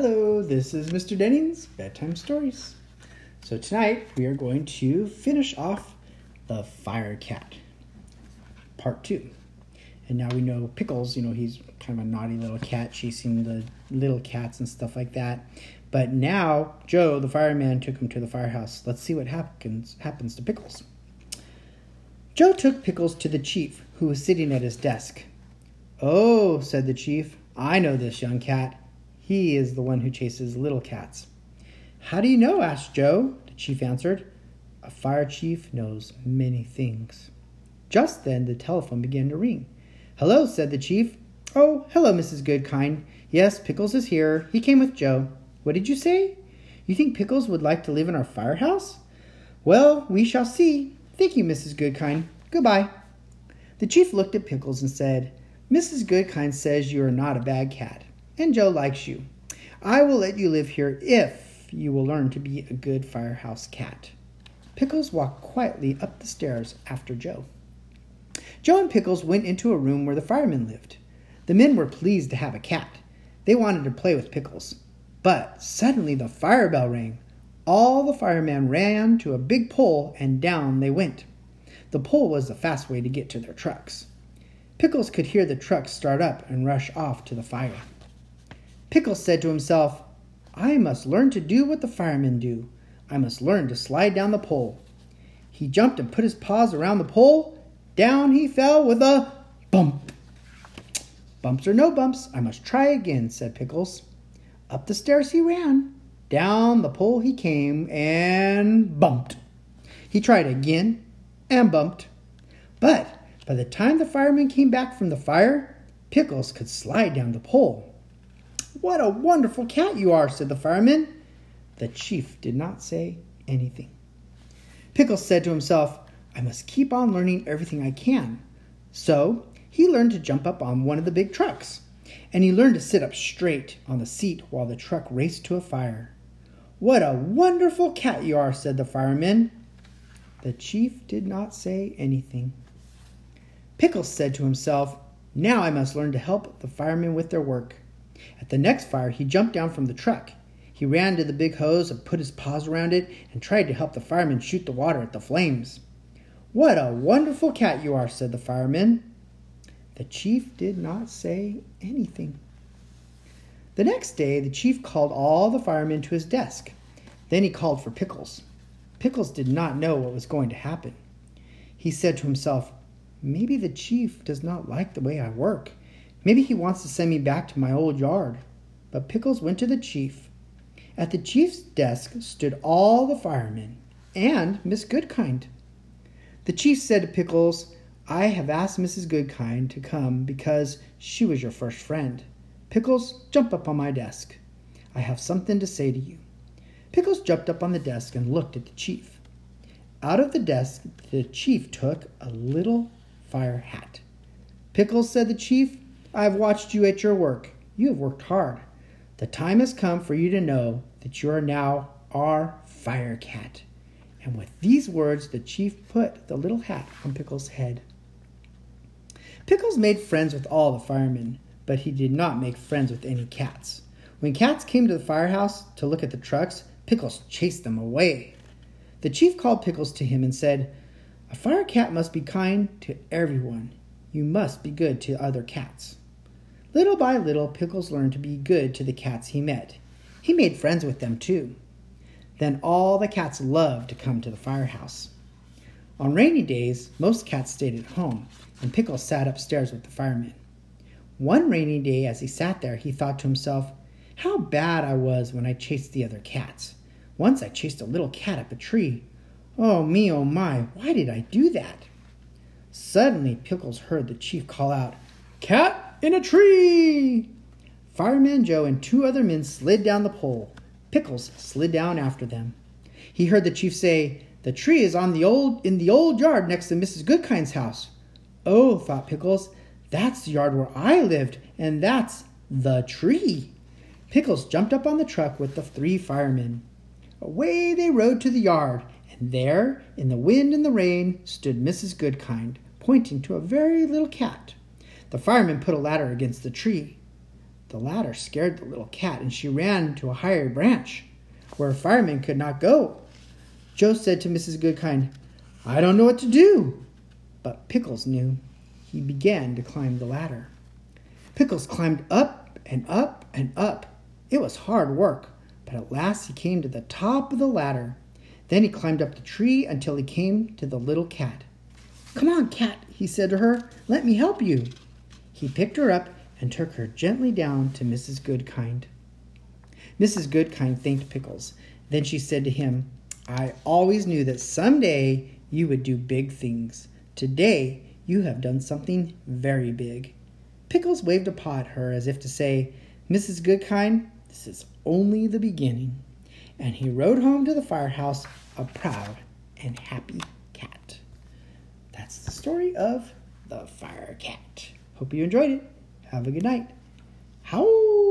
this is Mr. Denning's Bedtime Stories. So tonight we are going to finish off the Fire Cat, part two. And now we know Pickles, you know, he's kind of a naughty little cat chasing the little cats and stuff like that. But now Joe, the fireman, took him to the firehouse. Let's see what happens happens to Pickles. Joe took Pickles to the chief, who was sitting at his desk. Oh, said the chief, I know this young cat. He is the one who chases little cats. How do you know? asked Joe. The chief answered, A fire chief knows many things. Just then the telephone began to ring. Hello, said the chief. Oh, hello, Mrs. Goodkind. Yes, Pickles is here. He came with Joe. What did you say? You think Pickles would like to live in our firehouse? Well, we shall see. Thank you, Mrs. Goodkind. Goodbye. The chief looked at Pickles and said, Mrs. Goodkind says you are not a bad cat and Joe likes you. I will let you live here if you will learn to be a good firehouse cat. Pickles walked quietly up the stairs after Joe. Joe and Pickles went into a room where the firemen lived. The men were pleased to have a cat. They wanted to play with Pickles. But suddenly the fire bell rang. All the firemen ran to a big pole and down they went. The pole was the fast way to get to their trucks. Pickles could hear the trucks start up and rush off to the fire. Pickles said to himself, I must learn to do what the firemen do. I must learn to slide down the pole. He jumped and put his paws around the pole. Down he fell with a bump. Bumps or no bumps, I must try again, said Pickles. Up the stairs he ran. Down the pole he came and bumped. He tried again and bumped. But by the time the firemen came back from the fire, Pickles could slide down the pole. What a wonderful cat you are, said the fireman. The chief did not say anything. Pickles said to himself, I must keep on learning everything I can. So he learned to jump up on one of the big trucks, and he learned to sit up straight on the seat while the truck raced to a fire. What a wonderful cat you are, said the fireman. The chief did not say anything. Pickles said to himself, Now I must learn to help the firemen with their work. At the next fire, he jumped down from the truck. He ran to the big hose and put his paws around it and tried to help the firemen shoot the water at the flames. What a wonderful cat you are, said the fireman. The chief did not say anything. The next day, the chief called all the firemen to his desk. Then he called for Pickles. Pickles did not know what was going to happen. He said to himself, Maybe the chief does not like the way I work. Maybe he wants to send me back to my old yard. But Pickles went to the chief. At the chief's desk stood all the firemen and Miss Goodkind. The chief said to Pickles, I have asked Mrs. Goodkind to come because she was your first friend. Pickles, jump up on my desk. I have something to say to you. Pickles jumped up on the desk and looked at the chief. Out of the desk, the chief took a little fire hat. Pickles, said the chief, I have watched you at your work. You have worked hard. The time has come for you to know that you are now our fire cat. And with these words, the chief put the little hat on Pickles' head. Pickles made friends with all the firemen, but he did not make friends with any cats. When cats came to the firehouse to look at the trucks, Pickles chased them away. The chief called Pickles to him and said, A fire cat must be kind to everyone. You must be good to other cats. Little by little, Pickles learned to be good to the cats he met. He made friends with them too. Then all the cats loved to come to the firehouse. On rainy days, most cats stayed at home, and Pickles sat upstairs with the firemen. One rainy day, as he sat there, he thought to himself, How bad I was when I chased the other cats. Once I chased a little cat up a tree. Oh me, oh my, why did I do that? Suddenly, Pickles heard the chief call out, Cat in a tree! Fireman Joe and two other men slid down the pole. Pickles slid down after them. He heard the chief say, The tree is on the old in the old yard next to Mrs. Goodkind's house. Oh, thought Pickles, that's the yard where I lived, and that's the tree. Pickles jumped up on the truck with the three firemen. Away they rode to the yard, and there, in the wind and the rain, stood Mrs. Goodkind, pointing to a very little cat. The fireman put a ladder against the tree. The ladder scared the little cat, and she ran to a higher branch where a fireman could not go. Joe said to Mrs. Goodkind, I don't know what to do. But Pickles knew. He began to climb the ladder. Pickles climbed up and up and up. It was hard work, but at last he came to the top of the ladder. Then he climbed up the tree until he came to the little cat. Come on, cat, he said to her. Let me help you. He picked her up and took her gently down to Mrs. Goodkind. Mrs. Goodkind thanked Pickles. Then she said to him, I always knew that someday you would do big things. Today you have done something very big. Pickles waved a paw at her as if to say, Mrs. Goodkind, this is only the beginning. And he rode home to the firehouse a proud and happy cat. That's the story of the fire cat. Hope you enjoyed it. Have a good night. Howl!